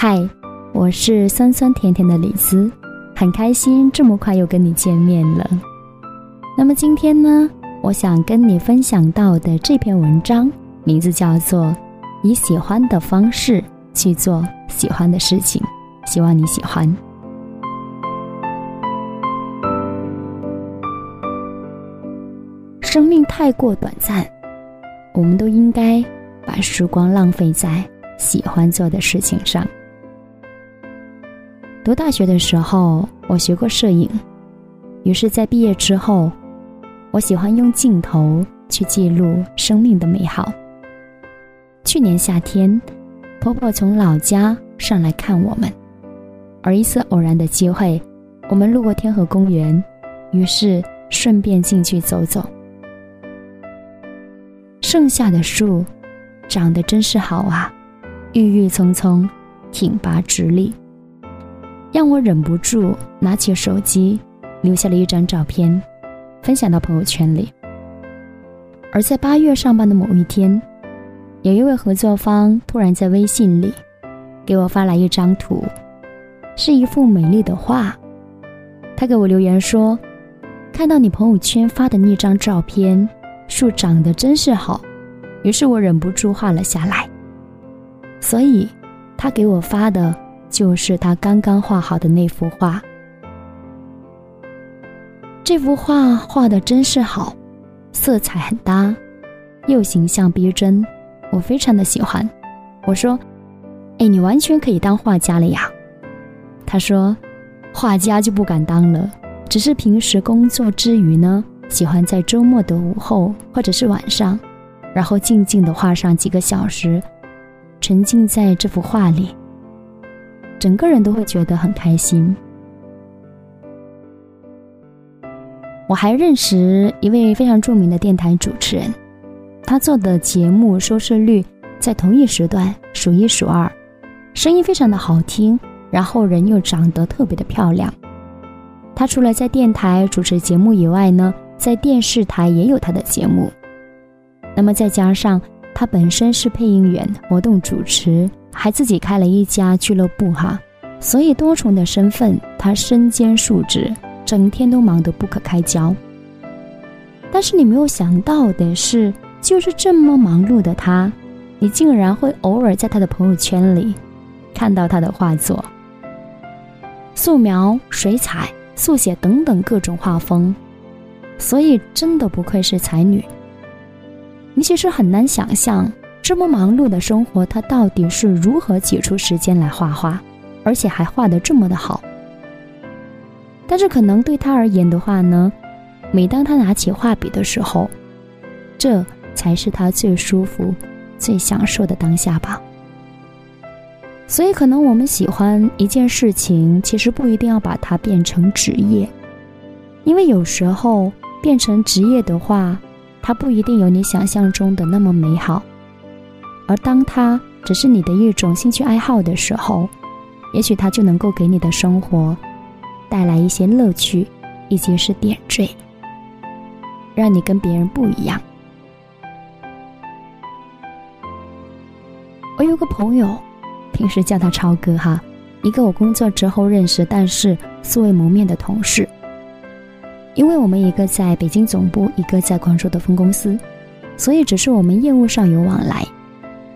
嗨，我是酸酸甜甜的李斯，很开心这么快又跟你见面了。那么今天呢，我想跟你分享到的这篇文章，名字叫做《以喜欢的方式去做喜欢的事情》，希望你喜欢。生命太过短暂，我们都应该把时光浪费在喜欢做的事情上。读大学的时候，我学过摄影，于是，在毕业之后，我喜欢用镜头去记录生命的美好。去年夏天，婆婆从老家上来看我们，而一次偶然的机会，我们路过天河公园，于是顺便进去走走。盛夏的树，长得真是好啊，郁郁葱葱，挺拔直立，让我忍不住拿起手机，留下了一张照片，分享到朋友圈里。而在八月上班的某一天，有一位合作方突然在微信里给我发来一张图，是一幅美丽的画。他给我留言说：“看到你朋友圈发的那张照片。”树长得真是好，于是我忍不住画了下来。所以，他给我发的就是他刚刚画好的那幅画。这幅画画的真是好，色彩很搭，又形象逼真，我非常的喜欢。我说：“哎，你完全可以当画家了呀。”他说：“画家就不敢当了，只是平时工作之余呢。”喜欢在周末的午后或者是晚上，然后静静的画上几个小时，沉浸在这幅画里，整个人都会觉得很开心。我还认识一位非常著名的电台主持人，他做的节目收视率在同一时段数一数二，声音非常的好听，然后人又长得特别的漂亮。他除了在电台主持节目以外呢。在电视台也有他的节目，那么再加上他本身是配音员、活动主持，还自己开了一家俱乐部哈，所以多重的身份，他身兼数职，整天都忙得不可开交。但是你没有想到的是，就是这么忙碌的他，你竟然会偶尔在他的朋友圈里看到他的画作，素描、水彩、速写等等各种画风。所以，真的不愧是才女。你其实很难想象，这么忙碌的生活，他到底是如何挤出时间来画画，而且还画得这么的好。但是，可能对他而言的话呢，每当他拿起画笔的时候，这才是他最舒服、最享受的当下吧。所以，可能我们喜欢一件事情，其实不一定要把它变成职业，因为有时候。变成职业的话，它不一定有你想象中的那么美好。而当它只是你的一种兴趣爱好的时候，也许它就能够给你的生活带来一些乐趣，以及是点缀，让你跟别人不一样。我有个朋友，平时叫他超哥哈，一个我工作之后认识，但是素未谋面的同事。因为我们一个在北京总部，一个在广州的分公司，所以只是我们业务上有往来。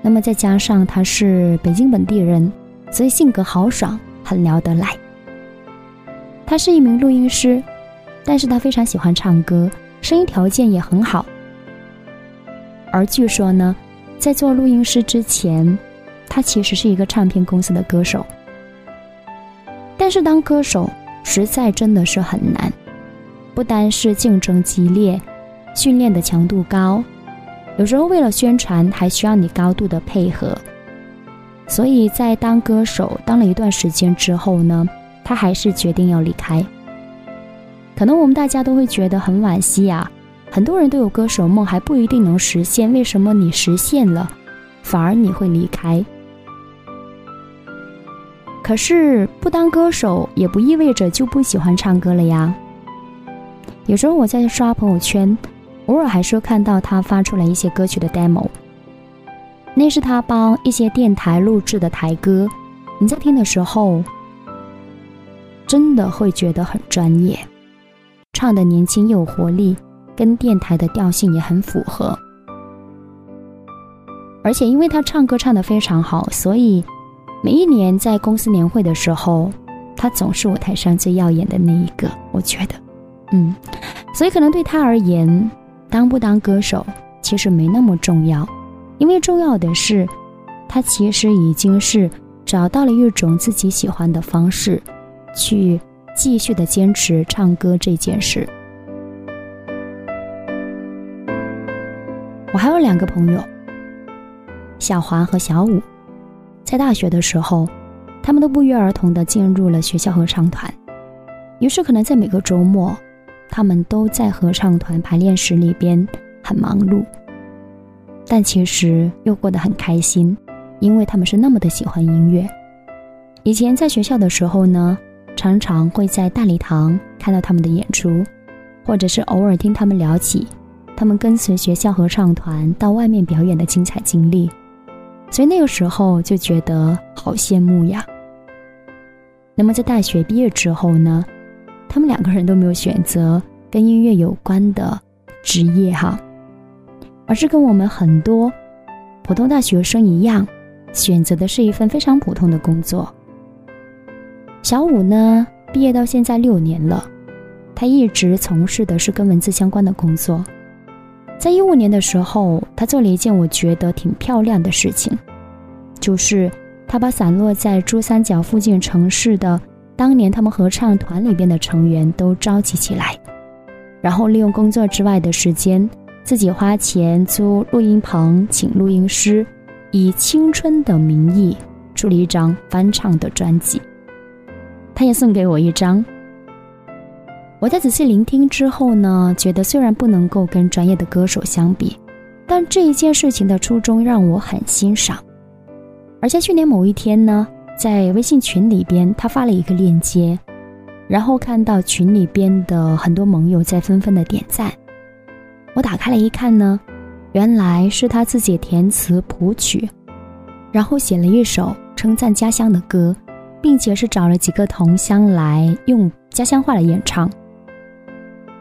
那么再加上他是北京本地人，所以性格豪爽，很聊得来。他是一名录音师，但是他非常喜欢唱歌，声音条件也很好。而据说呢，在做录音师之前，他其实是一个唱片公司的歌手。但是当歌手，实在真的是很难。不单是竞争激烈，训练的强度高，有时候为了宣传还需要你高度的配合。所以在当歌手当了一段时间之后呢，他还是决定要离开。可能我们大家都会觉得很惋惜啊，很多人都有歌手梦，还不一定能实现。为什么你实现了，反而你会离开？可是不当歌手也不意味着就不喜欢唱歌了呀。有时候我在刷朋友圈，偶尔还是看到他发出来一些歌曲的 demo。那是他帮一些电台录制的台歌，你在听的时候，真的会觉得很专业，唱的年轻又有活力，跟电台的调性也很符合。而且因为他唱歌唱的非常好，所以每一年在公司年会的时候，他总是舞台上最耀眼的那一个。我觉得，嗯，所以可能对他而言，当不当歌手其实没那么重要，因为重要的是，他其实已经是找到了一种自己喜欢的方式，去继续的坚持唱歌这件事。我还有两个朋友。小华和小五，在大学的时候，他们都不约而同的进入了学校合唱团。于是，可能在每个周末，他们都在合唱团排练室里边很忙碌，但其实又过得很开心，因为他们是那么的喜欢音乐。以前在学校的时候呢，常常会在大礼堂看到他们的演出，或者是偶尔听他们聊起他们跟随学校合唱团到外面表演的精彩经历。所以那个时候就觉得好羡慕呀。那么在大学毕业之后呢，他们两个人都没有选择跟音乐有关的职业哈，而是跟我们很多普通大学生一样，选择的是一份非常普通的工作。小五呢，毕业到现在六年了，他一直从事的是跟文字相关的工作。在一五年的时候，他做了一件我觉得挺漂亮的事情，就是他把散落在珠三角附近城市的当年他们合唱团里边的成员都召集起来，然后利用工作之外的时间，自己花钱租录音棚，请录音师，以青春的名义出了一张翻唱的专辑。他也送给我一张。我在仔细聆听之后呢，觉得虽然不能够跟专业的歌手相比，但这一件事情的初衷让我很欣赏。而在去年某一天呢，在微信群里边，他发了一个链接，然后看到群里边的很多盟友在纷纷的点赞。我打开了一看呢，原来是他自己填词谱曲，然后写了一首称赞家乡的歌，并且是找了几个同乡来用家乡话来演唱。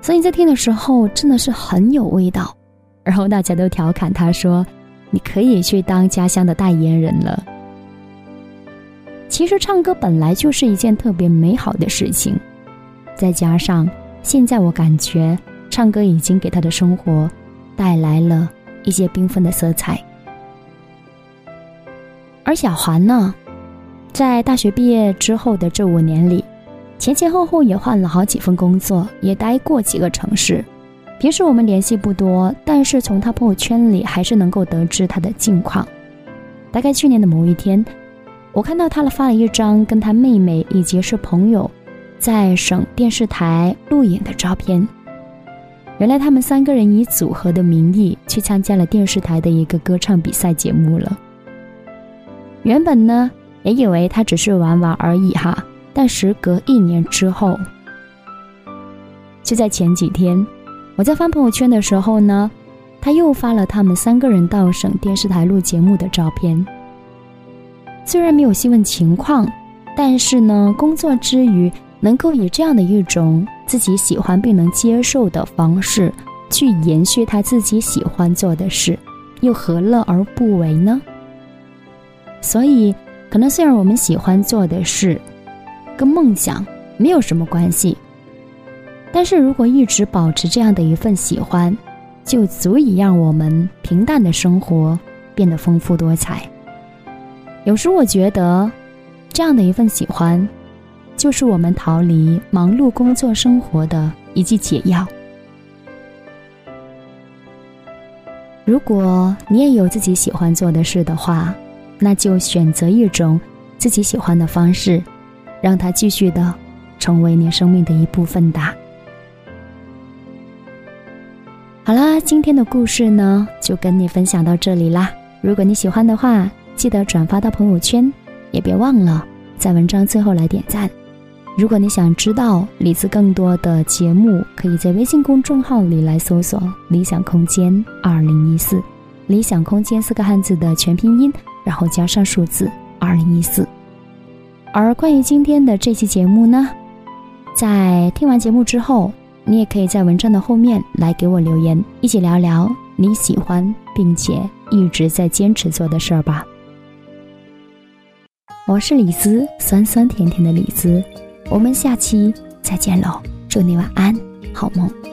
所以在听的时候真的是很有味道，然后大家都调侃他说：“你可以去当家乡的代言人了。”其实唱歌本来就是一件特别美好的事情，再加上现在我感觉唱歌已经给他的生活带来了一些缤纷的色彩。而小环呢，在大学毕业之后的这五年里。前前后后也换了好几份工作，也待过几个城市。平时我们联系不多，但是从他朋友圈里还是能够得知他的近况。大概去年的某一天，我看到他了发了一张跟他妹妹以及是朋友在省电视台录影的照片。原来他们三个人以组合的名义去参加了电视台的一个歌唱比赛节目了。原本呢，也以为他只是玩玩而已哈。但时隔一年之后，就在前几天，我在翻朋友圈的时候呢，他又发了他们三个人到省电视台录节目的照片。虽然没有细问情况，但是呢，工作之余能够以这样的一种自己喜欢并能接受的方式去延续他自己喜欢做的事，又何乐而不为呢？所以，可能虽然我们喜欢做的事，跟梦想没有什么关系，但是如果一直保持这样的一份喜欢，就足以让我们平淡的生活变得丰富多彩。有时我觉得，这样的一份喜欢，就是我们逃离忙碌工作生活的一剂解药。如果你也有自己喜欢做的事的话，那就选择一种自己喜欢的方式。让它继续的成为你生命的一部分吧。好啦，今天的故事呢，就跟你分享到这里啦。如果你喜欢的话，记得转发到朋友圈也别忘了在文章最后来点赞。如果你想知道李子更多的节目可以在微信公众号里来搜索理想空间二零一四理想空间四个汉字的全拼音然后加上数字二零一四。而关于今天的这期节目呢在听完节目之后你也可以在文章的后面来给我留言一起聊聊你喜欢并且一直在坚持做的事儿吧。我是李子酸酸甜甜的李子我们下期再见喽祝你晚安好梦。